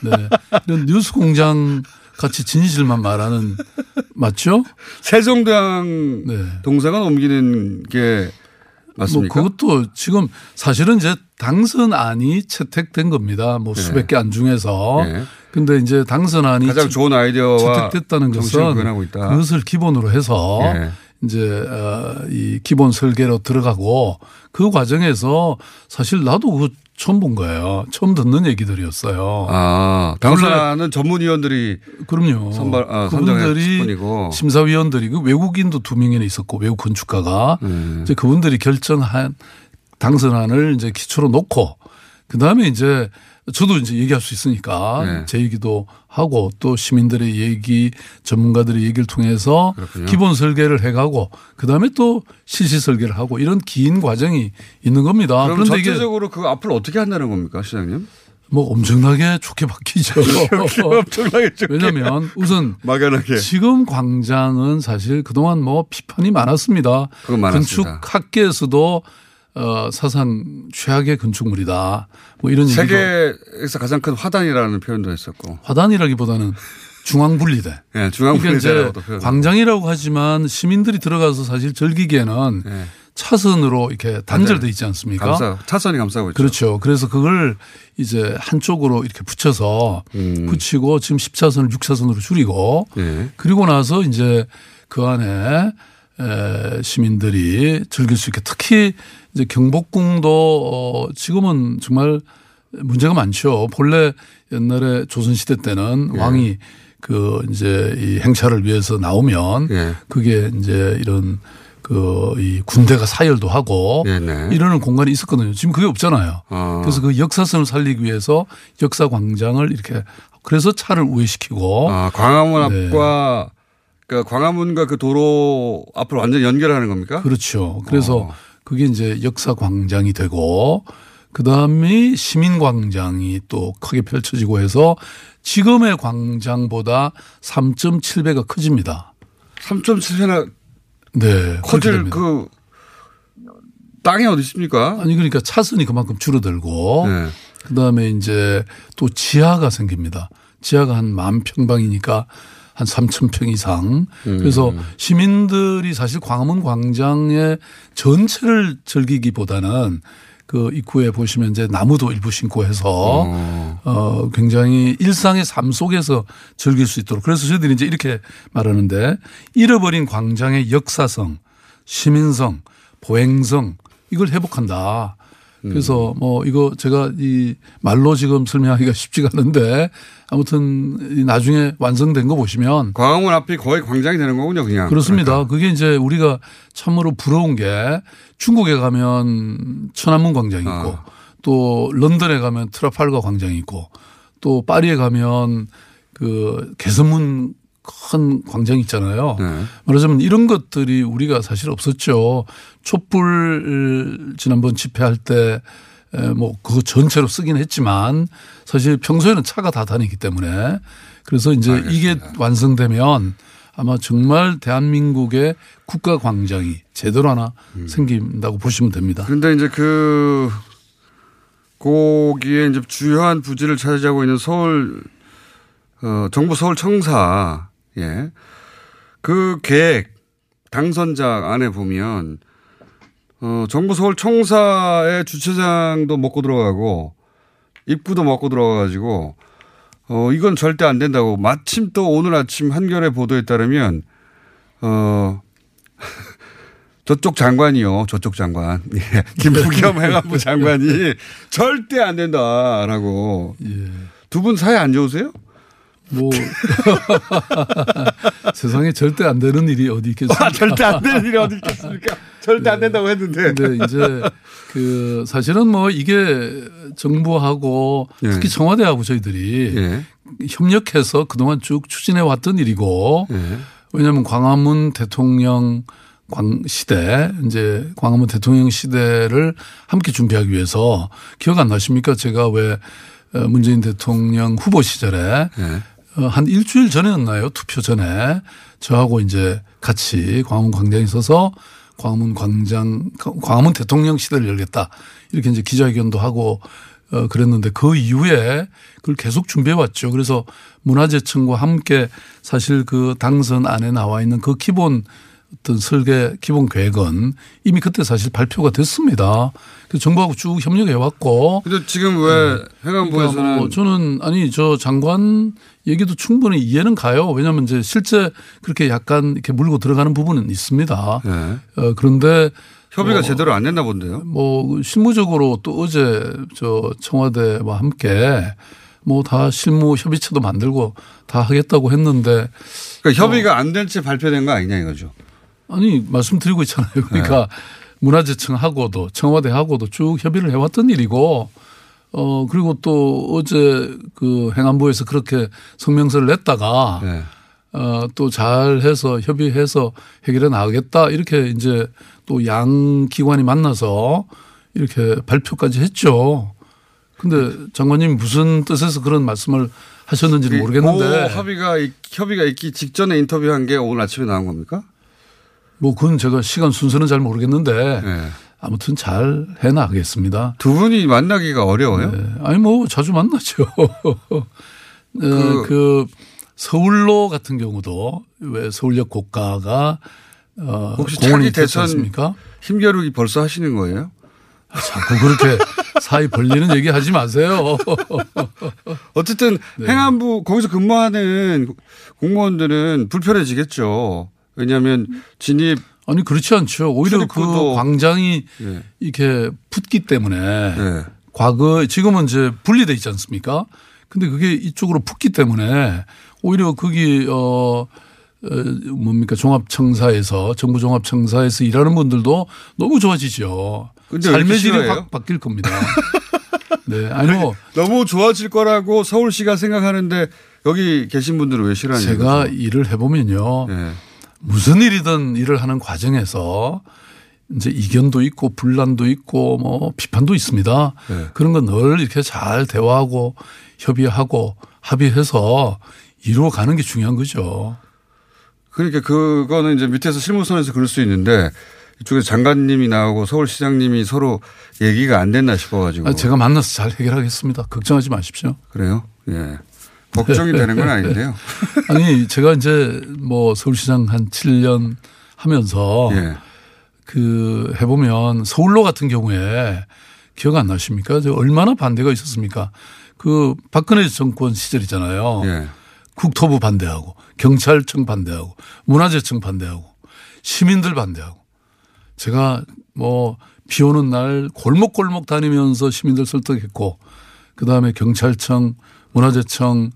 네. 이런 뉴스 공장 같이 진실만 말하는 맞죠? 세종대왕 네. 동상은 옮기는 게 맞습니까? 뭐 그것도 지금 사실은 이제 당선안이 채택된 겁니다. 뭐 네. 수백 개 안 중에서. 네. 근데 이제 당선안이 가장 좋은 아이디어와 채택됐다는 것은. 그것을 기본으로 해서 예. 이제 어, 이 기본 설계로 들어가고 그 과정에서 사실 나도 그 처음 본 거예요. 처음 듣는 얘기들이었어요. 아, 당선안은 전문위원들이 그럼요. 선발 아, 그분들이 심사위원들이 그 외국인도 두 명이나 있었고 외국 건축가가 음. 이제 그분들이 결정한 당선안을 이제 기초로 놓고 그 다음에 이제 저도 이제 얘기할 수 있으니까 네. 제 얘기도 하고 또 시민들의 얘기 전문가들의 얘기를 통해서 그렇군요. 기본 설계를 해가고 그 다음에 또 실시 설계를 하고 이런 긴 과정이 있는 겁니다. 그럼 그런데 이게 전체적으로 그 앞을 어떻게 한다는 겁니까, 시장님? 뭐 엄청나게 좋게 바뀌죠. 엄청나게 좋게. 왜냐하면 우선 막연하게. 지금 광장은 사실 그동안 뭐 비판이 많았습니다. 그건 많았습니다. 건축학계에서도 어, 사상 최악의 건축물이다. 뭐 이런 세계에서 가장 큰 화단이라는 표현도 했었고. 화단이라기보다는 중앙분리대. 예, 그러니까 이제 표현하고. 광장이라고 하지만 시민들이 들어가서 사실 즐기기에는 예. 차선으로 이렇게 단절돼 있지 않습니까? 감싸, 차선이 감싸고 있죠. 그렇죠. 그래서 그걸 이제 한쪽으로 이렇게 붙여서 음. 붙이고 지금 10차선을 6차선으로 줄이고 예. 그리고 나서 이제 그 안에 에, 시민들이 즐길 수 있게 특히 이제 경복궁도 어, 지금은 정말 문제가 많죠. 본래 옛날에 조선시대 때는 예. 왕이 그 이제 이 행차를 위해서 나오면 예. 그게 이제 이런 그 이 군대가 사열도 하고 네네. 이러는 공간이 있었거든요. 지금 그게 없잖아요. 어. 그래서 그 역사성을 살리기 위해서 역사 광장을 이렇게 그래서 차를 우회시키고 아, 광화문 네. 앞과 그 광화문과 그 도로 앞을 완전 히 연결하는 겁니까? 그렇죠. 그래서 어. 그게 이제 역사 광장이 되고 그 다음에 시민 광장이 또 크게 펼쳐지고 해서 지금의 광장보다 3.7배가 커집니다. 3.7배나 네. 커질. 그 땅이 어디 있습니까? 아니 그러니까 차선이 그만큼 줄어들고 네. 그다음에 이제 또 지하가 생깁니다. 지하가 한 만 평방이니까 한 3천 평 이상. 음. 그래서 시민들이 사실 광화문 광장의 전체를 즐기기보다는 그 입구에 보시면 이제 나무도 일부 심고 해서 어. 어 굉장히 일상의 삶 속에서 즐길 수 있도록 그래서 저희들이 이제 이렇게 말하는데 잃어버린 광장의 역사성, 시민성, 보행성 이걸 회복한다. 그래서 뭐 이거 제가 이 말로 지금 설명하기가 쉽지가 않은데 아무튼 이 나중에 완성된 거 보시면 광화문 앞이 거의 광장이 되는 거군요, 그냥. 그렇습니다. 그게 이제 우리가 참으로 부러운 게 중국에 가면 천안문 광장이 있고 어. 또 런던에 가면 트라팔가 광장이 있고 또 파리에 가면 그 개선문 큰 광장 있잖아요. 네. 말하자면 이런 것들이 우리가 사실 없었죠. 촛불 지난번 집회할 때 뭐 그거 전체로 쓰긴 했지만 사실 평소에는 차가 다 다니기 때문에 그래서 이제 이게 완성되면 아마 정말 대한민국의 국가 광장이 제대로 하나 생긴다고 보시면 됩니다. 그런데 이제 그 거기에 이제 주요한 부지를 차지하고 있는 서울 어, 정부 서울 청사 예. 그 계획 당선자 안에 보면 어, 정부 서울 청사의 주차장도 먹고 들어가고 입구도 먹고 들어가가지고 어, 이건 절대 안 된다고 마침 또 오늘 아침 한겨레 보도에 따르면 어, 저쪽 장관이요. 저쪽 장관. 예. 김부겸 행안부 장관이 절대 안 된다라고. 두분 사이 안 좋으세요? 뭐 세상에 절대 안 되는 일이 어디 있겠습니까? 아, 절대 안 되는 일이 어디 있겠습니까? 절대 안 된다고 했는데. 근데 이제 그 사실은 뭐 이게 정부하고 예. 특히 청와대하고 저희들이 예. 협력해서 그동안 쭉 추진해 왔던 일이고 예. 왜냐하면 광화문 대통령 광 시대 이제 광화문 대통령 시대를 함께 준비하기 위해서 기억 안 나십니까? 제가 왜 어, 문재인 대통령 후보 시절에 예. 어, 한 일주일 전에였나요? 투표 전에 저하고 이제 같이 광화문 광장에 있어서 광화문 광장, 광화문 대통령 시대를 열겠다. 이렇게 이제 기자회견도 하고 어, 그랬는데 그 이후에 그걸 계속 준비해 왔죠. 그래서 문화재청과 함께 사실 그 당선 안에 나와 있는 그 기본 어떤 설계 기본 계획은 이미 그때 사실 발표가 됐습니다. 그래서 정부하고 쭉 협력해 왔고. 근데 지금 왜 행안부에서는 그러니까 뭐 저는 아니 저 장관 얘기도 충분히 이해는 가요. 왜냐하면 이제 실제 그렇게 약간 이렇게 물고 들어가는 부분은 있습니다. 예. 어, 그런데 협의가 뭐 제대로 안 됐나 본데요. 뭐 실무적으로 또 어제 저 청와대와 함께 뭐 다 실무 협의체도 만들고 다 하겠다고 했는데 그러니까 협의가 안 된 채 발표된 거 아니냐 이거죠. 아니 말씀드리고 있잖아요. 그러니까 문화재청하고도 청와대하고도 쭉 협의를 해왔던 일이고 어 그리고 또 어제 그 행안부에서 그렇게 성명서를 냈다가 네. 어또 잘해서 협의해서 해결해 나가겠다 이렇게 이제 또 양 기관이 만나서 이렇게 발표까지 했죠. 근데 장관님 무슨 뜻에서 그런 말씀을 하셨는지는 모르겠는데 그 합의가 있- 협의가 있기 직전에 인터뷰한 게 오늘 아침에 나온 겁니까? 뭐 그건 제가 시간 순서는 잘 모르겠는데 네. 아무튼 잘 해나가겠습니다. 두 분이 만나기가 어려워요? 네. 아니 뭐 자주 만나죠. 어, 그, 서울로 같은 경우도 왜 서울역 고가가 어, 혹시 공원이 대선 않습니까? 힘겨루기 벌써 하시는 거예요? 자꾸 그렇게 사이 벌리는 얘기 하지 마세요. 어쨌든 네. 행안부 거기서 근무하는 공무원들은 불편해지겠죠. 왜냐하면 진입 아니 그렇지 않죠. 오히려 그 광장이 예. 이렇게 붙기 때문에 네. 과거 지금은 이제 분리돼 있지 않습니까? 근데 그게 이쪽으로 붙기 때문에 오히려 거기 어 어, 뭡니까 종합청사에서 정부 종합청사에서 일하는 분들도 너무 좋아지죠. 삶의 질이? 확 바뀔 겁니다. 네, 아니 뭐 너무 좋아질 거라고 서울시가 생각하는데 여기 계신 분들은 왜 싫어하냐? 제가 일을 해보면요. 네. 무슨 일이든 일을 하는 과정에서 이제 이견도 있고 분란도 있고 뭐 비판도 있습니다. 네. 그런 건 늘 이렇게 잘 대화하고 협의하고 합의해서 이루어 가는 게 중요한 거죠. 그러니까 그거는 이제 밑에서 실무선에서 그럴 수 있는데 이쪽에 장관님이 나오고 서울시장님이 서로 얘기가 안 됐나 싶어가지고. 아, 제가 만나서 잘 해결하겠습니다. 걱정하지 마십시오. 그래요? 예. 걱정이 되는 건 아닌데요. 아니 제가 이제 뭐 서울시장 한 7년 하면서 예. 그 해보면 서울로 같은 경우에 기억 안 나십니까? 저 얼마나 반대가 있었습니까? 그 박근혜 정권 시절이잖아요. 예. 국토부 반대하고 경찰청 반대하고 문화재청 반대하고 시민들 반대하고 제가 뭐 비 오는 날 골목골목 다니면서 시민들 설득했고 그다음에 경찰청 문화재청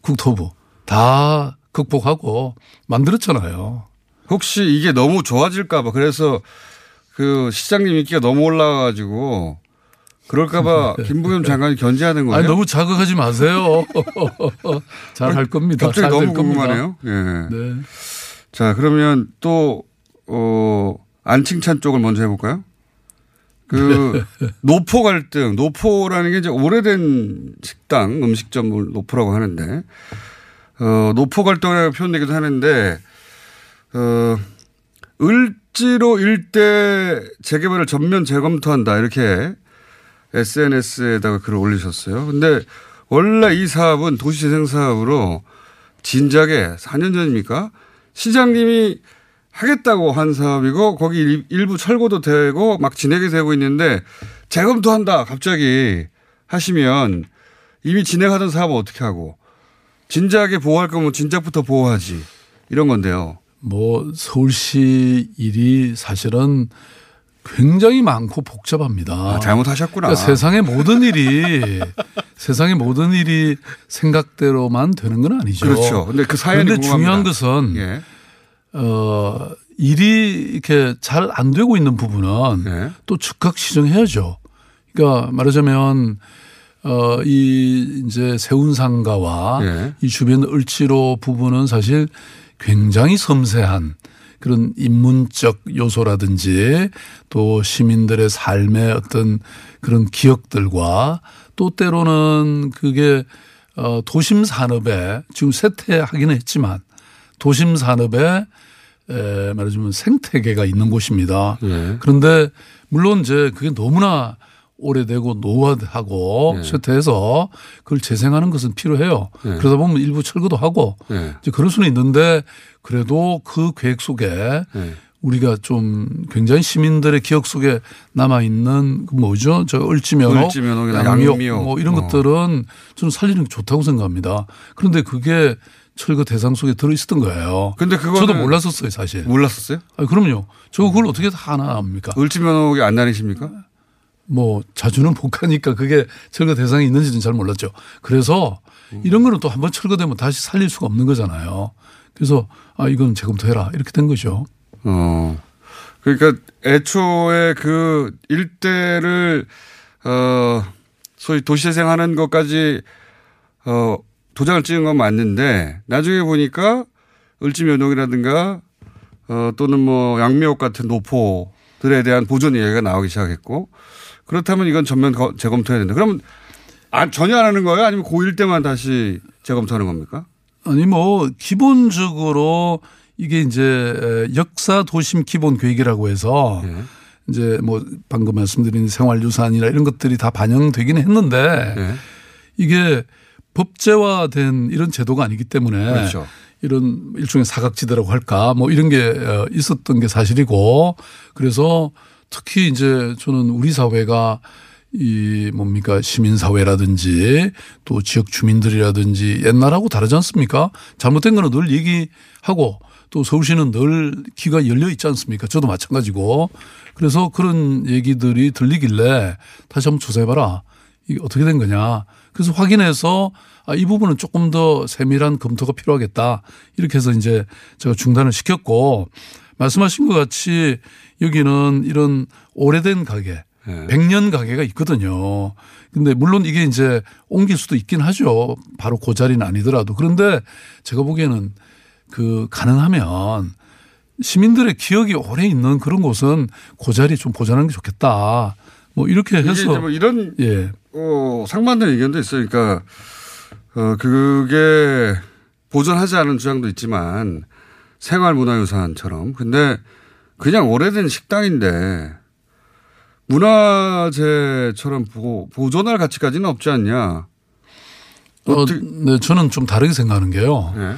국토부 다 극복하고 만들었잖아요. 혹시 이게 너무 좋아질까봐 그래서 그 시장님 인기가 너무 올라가가지고 그럴까봐 김부겸 장관이 견제하는 거예요. 아니 너무 자극하지 마세요. 잘 할 겁니다. 갑자기 잘 너무. 궁금하네요. 예. 네. 자 그러면 또 어, 안칭찬 쪽을 먼저 해볼까요? 그 노포 갈등, 노포라는 게 이제 오래된 식당 음식점을 노포라고 하는데 어, 노포 갈등이라고 표현되기도 하는데 어, 을지로 일대 재개발을 전면 재검토한다 이렇게 SNS에다가 글을 올리셨어요. 근데 원래 이 사업은 도시재생 사업으로 진작에 4년 전입니까? 시장님이 하겠다고 한 사업이고 거기 일- 일부 철거도 되고 막 진행이 되고 있는데 재검토한다 갑자기 하시면 이미 진행하던 사업은 어떻게 하고 진작에 보호할 거면 진작부터 보호하지 이런 건데요. 뭐 서울시 일이 사실은 굉장히 많고 복잡합니다. 아, 잘못하셨구나. 그러니까 세상의 모든 일이 세상의 모든 일이 생각대로만 되는 건 아니죠. 그렇죠. 근데 그 사연이 그런데 중요한 궁금합니다. 것은 예. 어 일이 이렇게 잘 안 되고 있는 부분은 예. 또 즉각 시정해야죠. 그러니까 말하자면 어 이 이제 세운상가와 예. 이 주변 을지로 부분은 사실 굉장히 섬세한 그런 인문적 요소라든지 또 시민들의 삶의 어떤 그런 기억들과 또 때로는 그게 어 도심 산업에 지금 쇠퇴하기는 했지만 도심 산업에 에 말하자면 생태계가 있는 곳입니다. 예. 그런데 물론 이제 그게 너무나 오래되고 노화하고 예. 쇠퇴해서 그걸 재생하는 것은 필요해요. 예. 그러다 보면 일부 철거도 하고 예. 이제 그럴 수는 있는데 그래도 그 계획 속에 예. 우리가 좀 굉장히 시민들의 기억 속에 남아 있는 그 뭐죠? 저 을지면옥, 양미옥 양미옥. 뭐 이런 어. 것들은 저는 살리는 게 좋다고 생각합니다. 그런데 그게 철거 대상 속에 들어 있었던 거예요. 근데 그거는 저도 몰랐었어요, 사실. 몰랐었어요? 아, 그럼요. 저 그걸 어떻게 다 하나 합니까? 을지면옥이 안 다니십니까? 뭐 자주는 못 가니까 그게 철거 대상이 있는지는 잘 몰랐죠. 그래서 이런 거는 또 한번 철거되면 다시 살릴 수가 없는 거잖아요. 그래서 아 이건 재검토해라 이렇게 된 거죠. 어. 그러니까 애초에 그 일대를 어 소위 도시재생하는 것까지 어 도장을 찍은 건 맞는데 나중에 보니까 을지면옥이라든가 어 또는 뭐 양미옥 같은 노포들에 대한 보존 이야기가 나오기 시작했고 그렇다면 이건 전면 거- 재검토해야 된다. 그러면 아, 전혀 안 하는 거예요? 아니면 고1 때만 다시 재검토하는 겁니까? 아니 뭐 기본적으로 이게 이제 역사 도심 기본 계획이라고 해서 예. 이제 뭐 방금 말씀드린 생활 유산이나 이런 것들이 다 반영되기는 했는데 예. 이게 법제화된 이런 제도가 아니기 때문에 그렇죠. 이런 일종의 사각지대라고 할까 뭐 이런 게 어, 있었던 게 사실이고 그래서 특히 이제 저는 우리 사회가 이 뭡니까 시민사회라든지 또 지역 주민들이라든지 옛날하고 다르지 않습니까? 잘못된 거는 늘 얘기하고 또 서울시는 늘 귀가 열려 있지 않습니까? 저도 마찬가지고 그래서 그런 얘기들이 들리길래 다시 한번 조사해봐라. 이게 어떻게 된 거냐. 그래서 확인해서 아, 이 부분은 조금 더 세밀한 검토가 필요하겠다. 이렇게 해서 이제 제가 중단을 시켰고 말씀하신 것 같이 여기는 이런 오래된 가게 네. 100년 가게가 있거든요. 근데 물론 이게 이제 옮길 수도 있긴 하죠. 바로 그 자리는 아니더라도. 그런데 제가 보기에는 그 가능하면 시민들의 기억이 오래 있는 그런 곳은 그 자리 좀 보존하는 게 좋겠다. 뭐 이렇게 해서 이제 뭐 이런 예. 어, 상반된 의견도 있어요. 그러니까 어, 그게 보존하지 않은 주장도 있지만 생활문화유산처럼. 근데 그냥 오래된 식당인데 문화재처럼 보, 보존할 가치까지는 없지 않냐. 어, 네, 저는 좀 다르게 생각하는 게요. 네.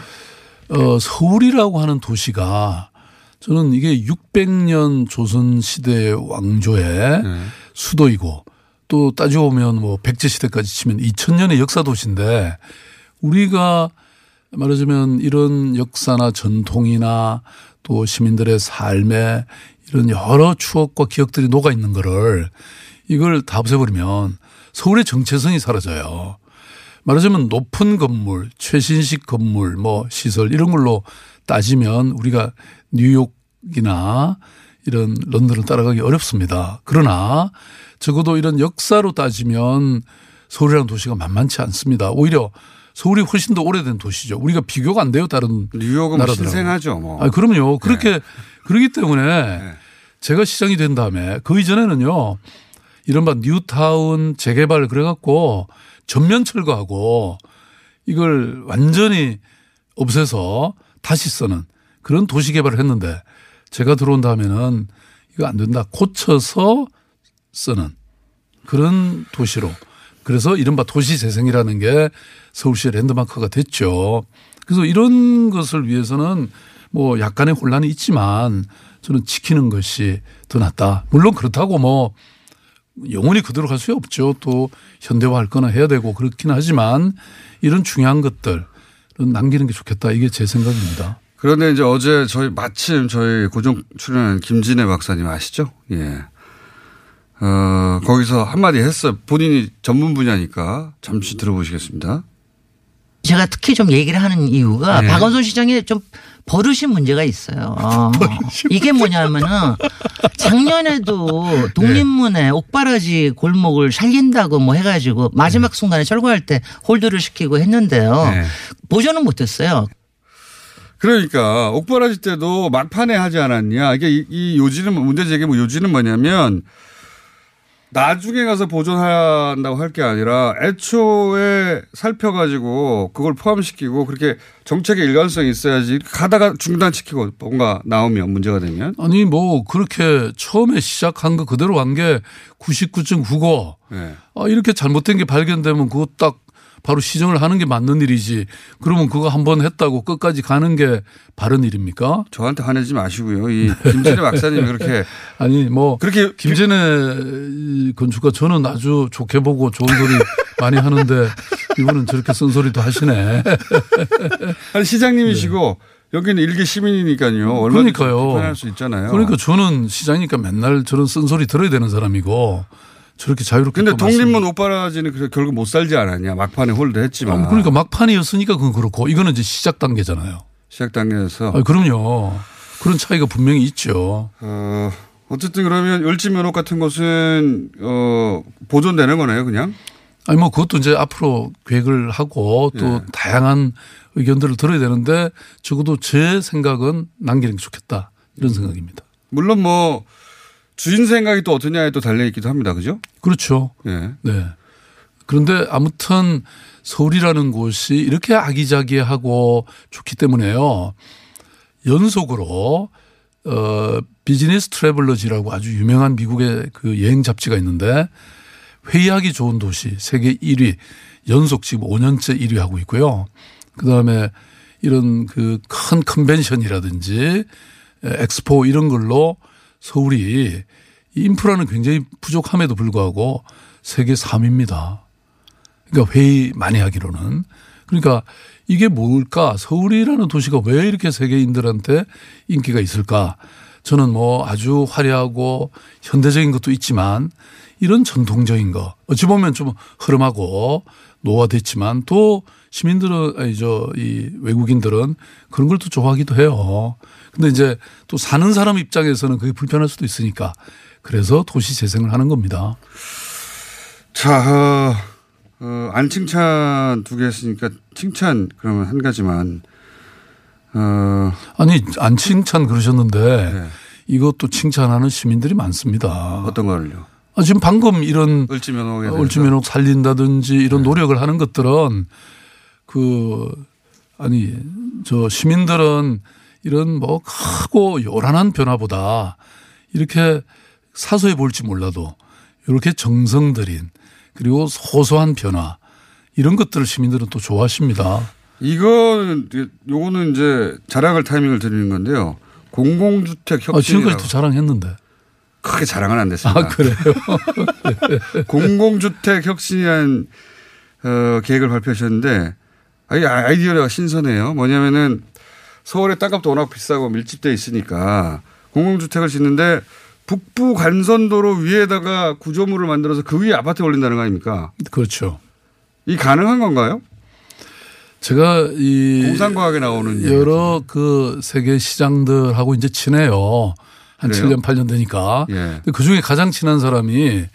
어, 서울이라고 하는 도시가 저는 이게 600년 조선 시대의 왕조의 네. 수도이고 또 따지고 보면 뭐 백제 시대까지 치면 2000년의 역사 도시인데 우리가 말하자면 이런 역사나 전통이나 또 시민들의 삶에 이런 여러 추억과 기억들이 녹아 있는 거를 이걸 다 없애버리면 서울의 정체성이 사라져요. 말하자면 높은 건물, 최신식 건물, 뭐 시설 이런 걸로 따지면 우리가 뉴욕이나 이런 런던을 따라가기 어렵습니다. 그러나 적어도 이런 역사로 따지면 서울이라는 도시가 만만치 않습니다. 오히려 서울이 훨씬 더 오래된 도시죠. 우리가 비교가 안 돼요. 다른 뉴욕은 나라들하고. 신생하죠. 뭐. 아, 그럼요. 그렇게 그렇기 때문에 제가 시장이 된 다음에 그 이전에는요. 이른바 뉴타운 재개발 그래갖고 전면 철거하고 이걸 완전히 없애서 다시 쓰는 그런 도시 개발을 했는데 제가 들어온 다음에는 이거 안 된다. 고쳐서 쓰는 그런 도시로 그래서 이른바 도시 재생이라는 게 서울시의 랜드마크가 됐죠. 그래서 이런 것을 위해서는 뭐 약간의 혼란이 있지만 저는 지키는 것이 더 낫다. 물론 그렇다고 뭐 영원히 그대로 갈 수 없죠. 또 현대화할 거나 해야 되고 그렇긴 하지만 이런 중요한 것들은 남기는 게 좋겠다. 이게 제 생각입니다. 그런데 이제 어제 저희 마침 저희 고정 출연한 김진애 박사님 아시죠? 예. 어, 거기서 한마디 했어요. 본인이 전문 분야니까 잠시 들어보시겠습니다. 제가 특히 좀 얘기를 하는 이유가 네. 박원순 시장이 좀 버릇이 문제가 있어요. 이게 뭐냐면은 작년에도 독립문에 옥바라지 골목을 살린다고 뭐 해가지고 마지막 순간에 철거할 때 홀드를 시키고 했는데요. 네. 보존은 못했어요. 그러니까 옥바라지 때도 막판에 하지 않았냐. 이게 이, 이 요지는 문제 제기 뭐 요지는 뭐냐면 나중에 가서 보존한다고 할 게 아니라 애초에 살펴가지고 그걸 포함시키고 그렇게 정책의 일관성이 있어야지 가다가 중단시키고 뭔가 나오면 문제가 되면 아니 뭐 그렇게 처음에 시작한 거 그대로 한 게 99.95. 네. 아, 이렇게 잘못된 게 발견되면 그거 딱 바로 시정을 하는 게 맞는 일이지. 그러면 그거 한 번 했다고 끝까지 가는 게 바른 일입니까? 저한테 화내지 마시고요. 이 김진애 박사님이 그렇게 아니 뭐 그렇게 김진애 건축가 저는 아주 좋게 보고 좋은 소리 많이 하는데 이분은 저렇게 쓴소리도 하시네. 아니 시장님이시고 여기는 일개 시민이니까요. 얼마나 그러니까요. 불편할 수 있잖아요. 그러니까 저는 시장이니까 맨날 저런 쓴소리 들어야 되는 사람이고 저렇게 자유롭게 근데 독립문 옥바라지는 그래 결국 못 살지 않았냐. 막판에 hold 했지만. 아, 그러니까 막판이었으니까 그건 그렇고 이거는 이제 시작 단계잖아요. 시작 단계에서. 아, 그럼요. 그런 차이가 분명히 있죠. 어, 어쨌든 그러면 을지면옥 같은 것은 어, 보존되는 거네요, 그냥. 아니 뭐 그것도 이제 앞으로 계획을 하고 또 예. 다양한 의견들을 들어야 되는데 적어도 제 생각은 남기는 게 좋겠다 이런 생각입니다. 물론 뭐 주인 생각이 또 어떠냐에 또 달려 있기도 합니다, 그죠? 그렇죠. 예. 네. 그런데 아무튼 서울이라는 곳이 이렇게 아기자기하고 좋기 때문에요. 연속으로 어 비즈니스 트래블러지라고 아주 유명한 미국의 그 여행 잡지가 있는데 회의하기 좋은 도시 세계 1위 연속 지금 5년째 1위 하고 있고요. 그다음에 이런 그 큰 컨벤션이라든지 엑스포 이런 걸로 서울이 이 인프라는 굉장히 부족함에도 불구하고 세계 3위입니다. 그러니까 회의 많이 하기로는. 그러니까 이게 뭘까? 서울이라는 도시가 왜 이렇게 세계인들한테 인기가 있을까? 저는 뭐 아주 화려하고 현대적인 것도 있지만 이런 전통적인 거 어찌 보면 좀 흐름하고 노화됐지만 또 시민들은 아니 저이 외국인들은 그런 걸 또 좋아하기도 해요. 근데 이제 또 사는 사람 입장에서는 그게 불편할 수도 있으니까 그래서 도시 재생을 하는 겁니다. 자, 어, 어, 안 칭찬 두 개 했으니까 칭찬 그러면 한 가지만. 어, 아니 안 칭찬 그러셨는데 이것도 칭찬하는 시민들이 많습니다. 어떤 거를요? 아, 지금 방금 이런 을지 면허에 대해서? 을지 면허 살린다든지 이런 노력을 하는 것들은 그 아니 저 시민들은 이런 뭐 크고 요란한 변화보다 이렇게 사소해 볼지 몰라도 이렇게 정성 들인 그리고 소소한 변화 이런 것들을 시민들은 또 좋아하십니다. 이거는 요거는 이제 자랑할 타이밍을 드리는 건데요. 공공주택 아, 혁신. 지금까지 도 자랑했는데. 크게 자랑은 안 됐습니다. 아, 그래요? 공공주택 혁신이라는 어, 계획을 발표하셨는데 아이 아이디어가 신선해요. 뭐냐면은 서울의 땅값도 워낙 비싸고 밀집돼 있으니까 공공주택을 짓는데 북부 간선도로 위에다가 구조물을 만들어서 그 위에 아파트 올린다는 거 아닙니까? 그렇죠. 이 가능한 건가요? 제가 이 공상과학에 나오는 여러 그 세계 시장들하고 이제 친해요. 한 그래요? 7년 8년 되니까. 예. 그 중에 가장 친한 사람이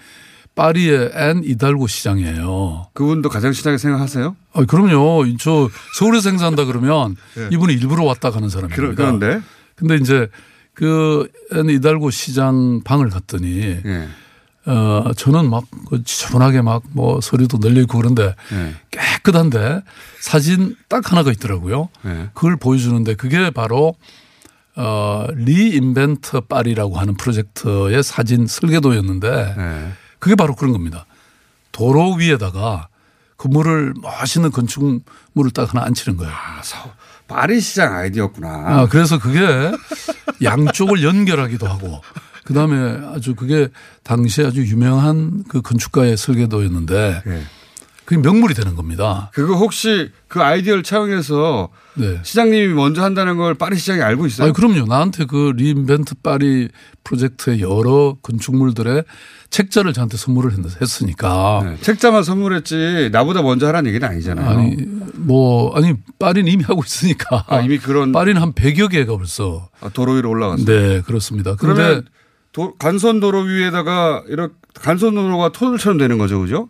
파리의 안 이달고 시장이에요. 그분도 가장 친하게 생각하세요? 아, 그럼요. 저 서울에서 행사한다 그러면 예. 이분이 일부러 왔다 가는 사람입니다. 그러- 그런데? 근데 이제 그 안 이달고 시장 방을 갔더니 예. 어 저는 막그 지저분하게 막 뭐 서류도 널려 있고 그런데 예. 깨끗한데 사진 딱 하나가 있더라고요. 예. 그걸 보여주는데 그게 바로 어 리인벤트 파리라고 하는 프로젝트의 사진 설계도였는데 예. 그게 바로 그런 겁니다. 도로 위에다가 건물을 멋있는 건축물을 딱 하나 앉히는 거예요. 파리 시장 아이디어였구나. 아, 그래서 그게 양쪽을 연결하기도 하고 그다음에 아주 그게 당시에 아주 유명한 그 건축가의 설계도였는데 예. 그게 명물이 되는 겁니다. 그거 혹시 그 아이디어를 차용해서 네. 시장님이 먼저 한다는 걸 파리 시장이 알고 있어요? 아니, 그럼요. 나한테 그 리인벤트 파리 프로젝트의 여러 건축물들의 책자를 저한테 선물을 했- 했으니까. 네, 책자만 선물했지 나보다 먼저 하라는 얘기는 아니잖아요. 아니, 뭐, 아니, 파리는 이미 하고 있으니까. 아, 이미 그런 파리는 한 100여 개가 벌써. 아, 도로 위로 올라갔어요. 네, 그렇습니다. 그런데 도- 간선도로 위에다가 이렇게 간선도로가 터널처럼 되는 거죠, 그죠?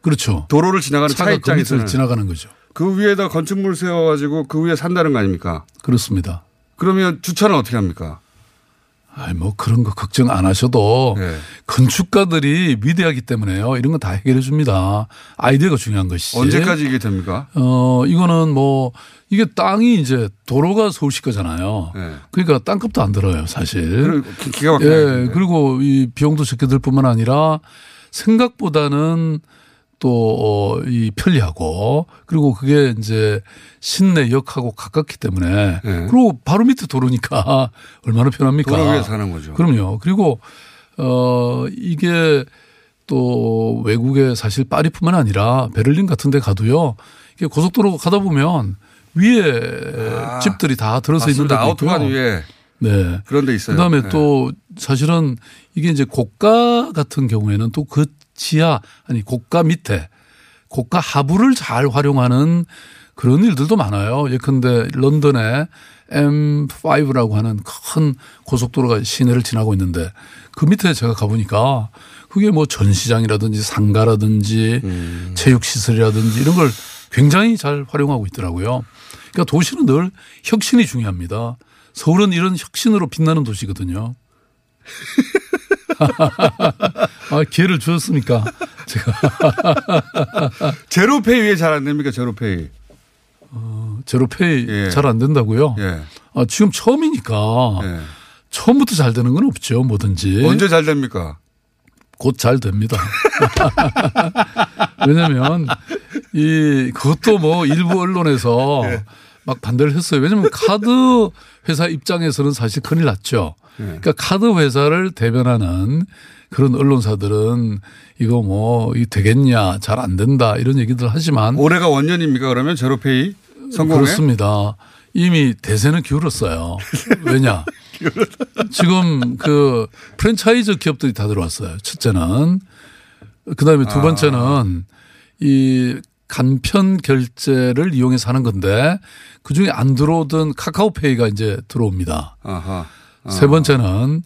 그렇죠. 도로를 지나가는 차 차가 그 입장에서는 밑을 지나가는 거죠. 그 위에다 건축물 세워 가지고 그 위에 산다는 거 아닙니까? 그렇습니다. 그러면 주차는 어떻게 합니까? 아이, 뭐 그런 거 걱정 안 하셔도 네. 건축가들이 위대하기 때문에요. 이런 건 다 해결해 줍니다. 아이디어가 중요한 것이지. 언제까지 이게 됩니까? 어, 이거는 뭐 이게 땅이 이제 도로가 서울시 거잖아요. 네. 그러니까 땅값도 안 들어요, 사실. 그리고 기- 기가 막히게 예. 그리고 이 비용도 적게 들 뿐만 아니라 생각보다는 또 이 편리하고 그리고 그게 이제 신내 역하고 가깝기 때문에 네. 그리고 바로 밑에 도로니까 얼마나 편합니까? 도로 위에 사는 거죠. 그럼요. 그리고 어 이게 또 외국에 사실 파리뿐만 아니라 베를린 같은 데 가도요. 이게 고속도로 가다 보면 위에 집들이 다 들어서 있는 아. 데도 있고요. 위에 네. 그런 데 있어요. 그다음에 네. 또 사실은 이게 이제 고가 같은 경우에는 또 그 지하 아니 고가 밑에 고가 하부를 잘 활용하는 그런 일들도 많아요. 예컨대 런던에 M5라고 하는 큰 고속도로가 시내를 지나고 있는데 그 밑에 제가 가보니까 그게 뭐 전시장이라든지 상가라든지 음. 체육시설이라든지 이런 걸 굉장히 잘 활용하고 있더라고요. 그러니까 도시는 늘 혁신이 중요합니다. 서울은 이런 혁신으로 빛나는 도시거든요. 아, 기회를 주었으니까 제가 제로페이 왜 잘 안 됩니까? 제로페이. 제로페이 예. 잘안 된다고요? 예. 아, 지금 처음이니까 예. 처음부터 잘 되는 건 없죠. 뭐든지. 언제 잘 됩니까? 곧 잘 됩니다. 왜냐면 이 그것도 뭐 일부 언론에서 예. 막 반대를 했어요. 왜냐면 카드 회사 입장에서는 사실 큰일 났죠. 예. 그러니까 카드 회사를 대변하는 그런 언론사들은 이거 뭐 이 되겠냐 잘 안 된다 이런 얘기들 하지만 올해가 원년입니까? 그러면 제로페이 성공에? 그렇습니다. 이미 대세는 기울었어요. 왜냐? 지금 그 프랜차이즈 기업들이 다 들어왔어요. 첫째는. 그 다음에 두 아. 번째는 이 간편 결제를 이용해서 하는 건데 그 중에 안 들어오던 카카오페이가 이제 들어옵니다. 아하. 아. 세 번째는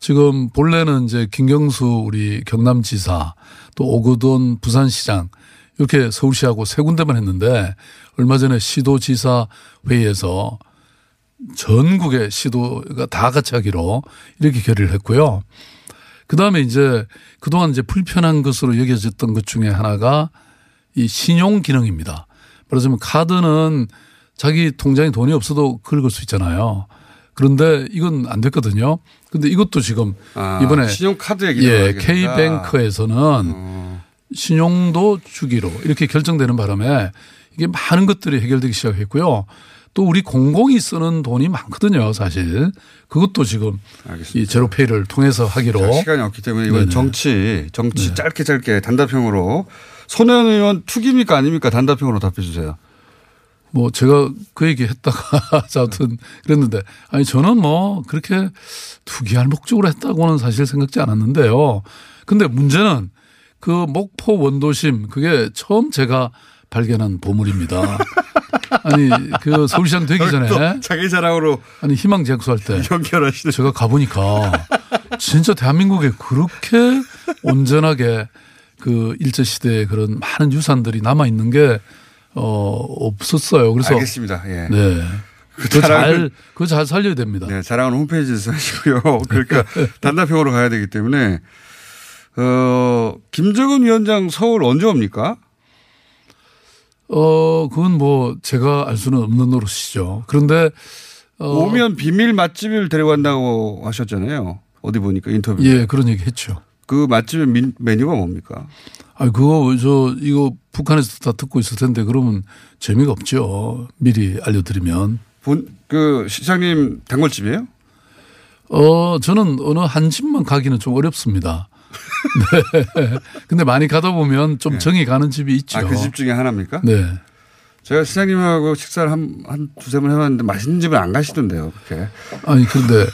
지금 본래는 이제 김경수 우리 경남지사 또 오거돈 부산시장 이렇게 서울시하고 세 군데만 했는데 얼마 전에 시도지사 회의에서 전국의 시도가 다 같이 하기로 이렇게 결의를 했고요. 그 다음에 이제 그동안 이제 불편한 것으로 여겨졌던 것 중에 하나가 이 신용 기능입니다. 말하자면 카드는 자기 통장에 돈이 없어도 긁을 수 있잖아요. 그런데 이건 안 됐거든요. 근데 이것도 지금 아, 이번에 신용카드 얘기를 예. K뱅크에서는 어. 신용도 주기로 이렇게 결정되는 바람에 이게 많은 것들이 해결되기 시작했고요. 또 우리 공공이 쓰는 돈이 많거든요, 사실. 그것도 지금 이 제로페이를 통해서 하기로. 자, 시간이 없기 때문에 이번. 정치, 정치 짧게 짧게 단답형으로 손혜원 의원 투기입니까 아닙니까 단답형으로 답해 주세요. 뭐 제가 그 얘기 했다가 아무튼 그랬는데 아니 저는 뭐 그렇게 투기할 목적으로 했다고는 사실 생각지 않았는데요. 근데 문제는 그 목포 원도심 그게 처음 제가 발견한 보물입니다. 아니 그 서울시장 되기 전에 또 자기 자랑으로 아니 희망 쟁수할 때 연결하시는 제가 가보니까 진짜 대한민국에 그렇게 온전하게 그 일제 시대의 그런 많은 유산들이 남아 있는 게 어, 없었어요. 그래서 알겠습니다. 예. 네. 그 잘, 그거 잘 살려야 됩니다. 네, 자랑은 홈페이지에서 하시고요. 그러니까 단답형으로 가야 되기 때문에 어, 김정은 위원장 서울 언제 옵니까? 어, 그건 뭐 제가 알 수는 없는 노릇이죠. 그런데 어, 오면 비밀 맛집을 데려간다고 하셨잖아요. 어디 보니까 인터뷰. 예, 그런 얘기 했죠. 그 맛집의 민- 메뉴가 뭡니까? 아, 그거 저 이거 북한에서 다 듣고 있을 텐데 그러면 재미가 없죠. 미리 알려드리면. 본, 그 시장님 단골집이에요? 어, 저는 어느 한 집만 가기는 좀 어렵습니다. 네. 근데 많이 가다 보면 좀 정이 가는 집이 있죠. 아, 그 집 중에 하나입니까? 네. 제가 시장님하고 식사를 한, 한 두세 번 해봤는데 맛있는 집은 안 가시던데요, 그렇게. 아니, 근데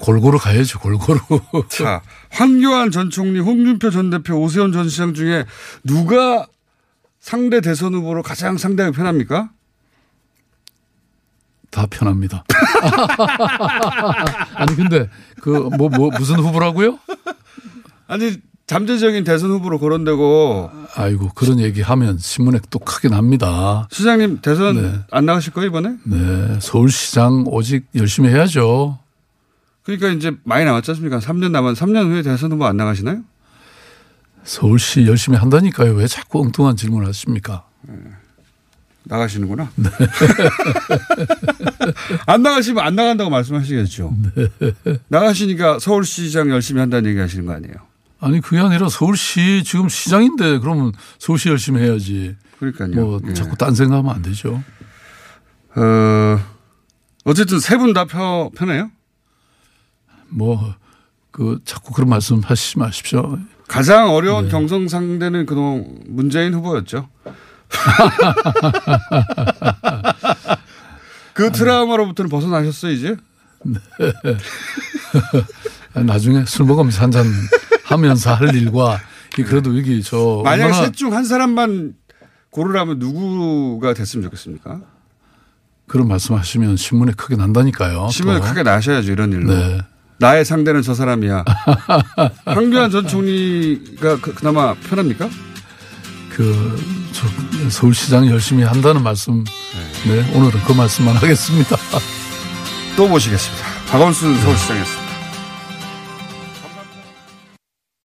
골고루 가야죠, 골고루. 자, 황교안 전 총리, 홍준표 전 대표, 오세훈 전 시장 중에 누가 상대 대선 후보로 가장 상대하기 편합니까? 다 편합니다. 아니, 근데 그 뭐, 뭐, 무슨 후보라고요? 아니, 잠재적인 대선 후보로 거론되고. 아이고, 그런 얘기 하면 신문에 또 크게 납니다. 시장님 대선 네. 안 나가실 거예요, 이번에? 네. 서울시장 오직 열심히 해야죠. 그러니까 이제 많이 남았지 않습니까? 3년 남았, 3년 후에 대선 후보 안 나가시나요? 서울시 열심히 한다니까요. 왜 자꾸 엉뚱한 질문을 하십니까? 나가시는구나. 안 나가시면 안 나간다고 말씀하시겠죠. 나가시니까 서울시장 열심히 한다는 얘기 하시는 거 아니에요? 아니, 그게 아니라 서울시 지금 시장인데 그러면 서울시 열심히 해야지. 그러니까요. 뭐 예. 자꾸 딴 생각하면 안 되죠. 어, 어쨌든 세 분 다 편해요? 뭐, 그, 자꾸 그런 말씀 하시지 마십시오. 가장 어려운 네. 경선 상대는 그동안 문재인 후보였죠. 그 트라우마로부터는 벗어나셨어요, 이제? 아니, 나중에 술 먹으면서 한 잔 하면서 할 일과 이 그래도 여기 저 만약 셋 중 한 사람만 고르라면 누구가 됐으면 좋겠습니까? 그런 말씀하시면 신문에 크게 난다니까요. 신문에 또. 크게 나셔야죠, 이런 일로. 네. 나의 상대는 저 사람이야. 황교안 전 총리가 그, 그나마 편합니까? 그, 저, 서울시장이 열심히 한다는 말씀, 네, 오늘은 그 말씀만 하겠습니다. 또 모시겠습니다. 박원순 서울시장이었습니다.